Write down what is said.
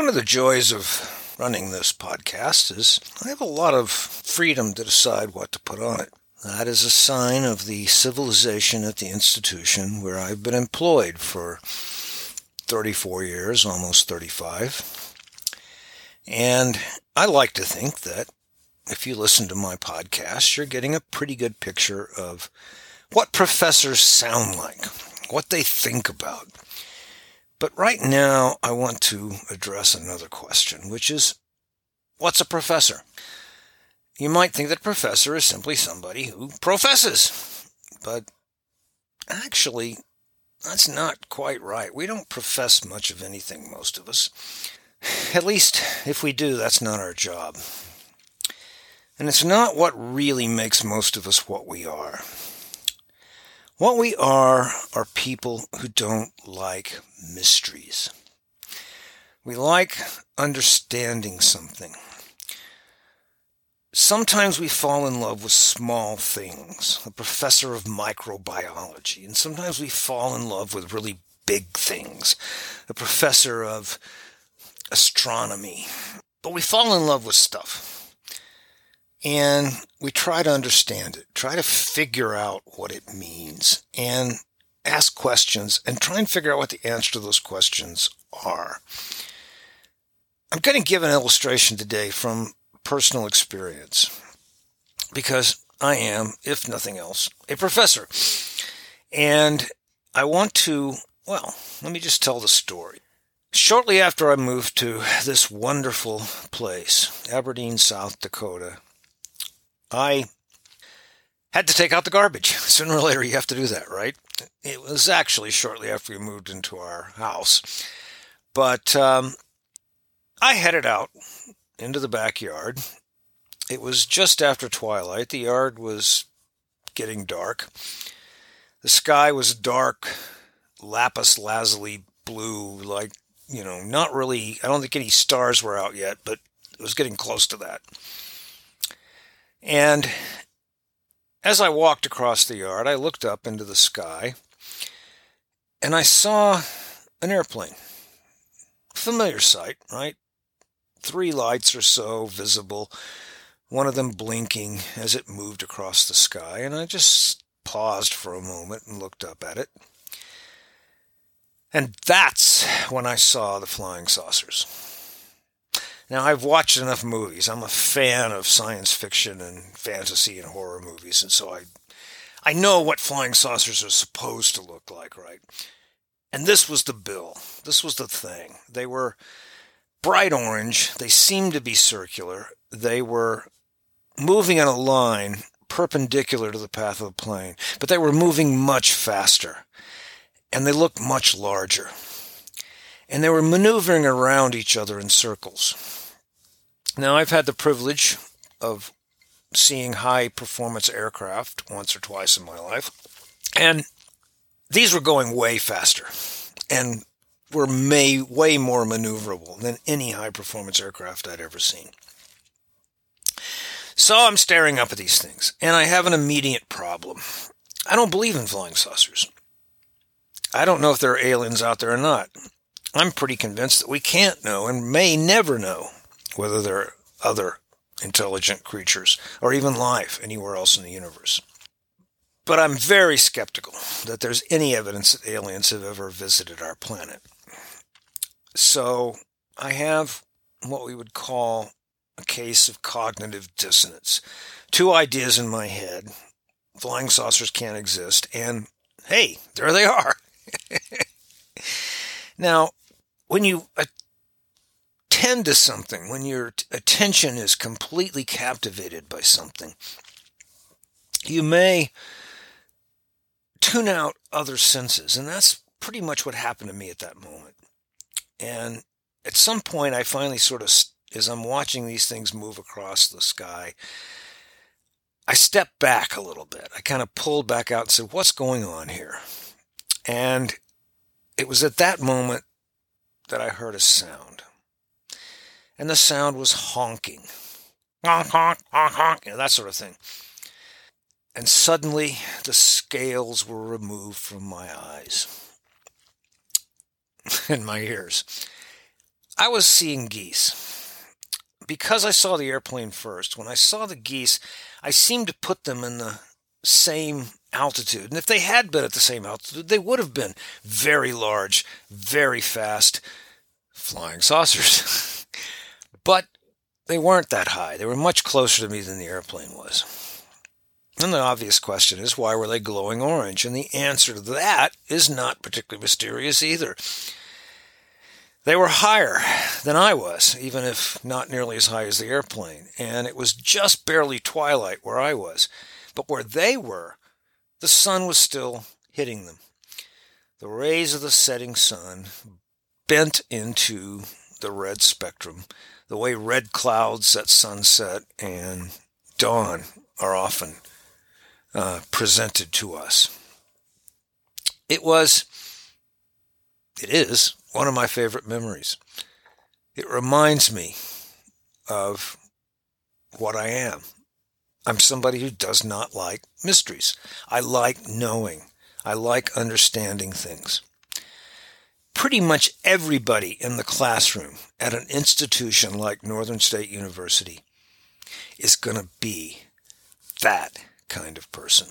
One of the joys of running this podcast is I have a lot of freedom to decide what to put on it. That is a sign of the civilization at the institution where I've been employed for 34 years, almost 35. And I like to think that if you listen to my podcast, you're getting a pretty good picture of what professors sound like, what they think about. But right now, I want to address another question, which is what's a professor? You might think that a professor is simply somebody who professes, but actually, that's not quite right. We don't profess much of anything, most of us. At least, if we do, that's not our job. And it's not what really makes most of us what we are. What we are are people who don't like mysteries. We like understanding something. Sometimes we fall in love with small things, a professor of microbiology, and sometimes we fall in love with really big things, a professor of astronomy. But we fall in love with stuff and we try to understand it, try to figure out what it means, and ask questions and try and figure out what the answer to those questions are. I'm going to give an illustration today from personal experience because I am, if nothing else, a professor. And I want to, well, let me just tell the story. Shortly after I moved to this wonderful place, Aberdeen, South Dakota, I had to take out the garbage. Sooner or later, you have to do that, right? It was actually shortly after we moved into our house. But um, I headed out into the backyard. It was just after twilight. The yard was getting dark. The sky was dark, lapis lazuli blue, like, you know, not really, I don't think any stars were out yet, but it was getting close to that. And as I walked across the yard, I looked up into the sky and I saw an airplane. Familiar sight, right? Three lights or so visible, one of them blinking as it moved across the sky, and I just paused for a moment and looked up at it. And that's when I saw the flying saucers. Now, I've watched enough movies. I'm a fan of science fiction and fantasy and horror movies, and so I, I know what flying saucers are supposed to look like, right? And this was the bill. This was the thing. They were bright orange. They seemed to be circular. They were moving in a line perpendicular to the path of the plane, but they were moving much faster, and they looked much larger. And they were maneuvering around each other in circles. Now, I've had the privilege of seeing high performance aircraft once or twice in my life, and these were going way faster and were may, way more maneuverable than any high performance aircraft I'd ever seen. So I'm staring up at these things, and I have an immediate problem. I don't believe in flying saucers. I don't know if there are aliens out there or not. I'm pretty convinced that we can't know and may never know whether there are other intelligent creatures or even life anywhere else in the universe. But I'm very skeptical that there's any evidence that aliens have ever visited our planet. So I have what we would call a case of cognitive dissonance. Two ideas in my head flying saucers can't exist, and hey, there they are. now, when you attend to something, when your attention is completely captivated by something, you may tune out other senses. And that's pretty much what happened to me at that moment. And at some point, I finally sort of, as I'm watching these things move across the sky, I stepped back a little bit. I kind of pulled back out and said, What's going on here? And it was at that moment that I heard a sound and the sound was honking. Honk, honk, honk, honk, you know, that sort of thing. And suddenly the scales were removed from my eyes and my ears. I was seeing geese. Because I saw the airplane first, when I saw the geese, I seemed to put them in the same altitude. And if they had been at the same altitude, they would have been very large, very fast flying saucers. but they weren't that high. They were much closer to me than the airplane was. And the obvious question is why were they glowing orange? And the answer to that is not particularly mysterious either. They were higher than I was, even if not nearly as high as the airplane, and it was just barely twilight where I was. But where they were, the sun was still hitting them. The rays of the setting sun bent into the red spectrum, the way red clouds at sunset and dawn are often uh, presented to us. It was, it is, one of my favorite memories. It reminds me of what I am. I'm somebody who does not like mysteries. I like knowing. I like understanding things. Pretty much everybody in the classroom at an institution like Northern State University is going to be that kind of person.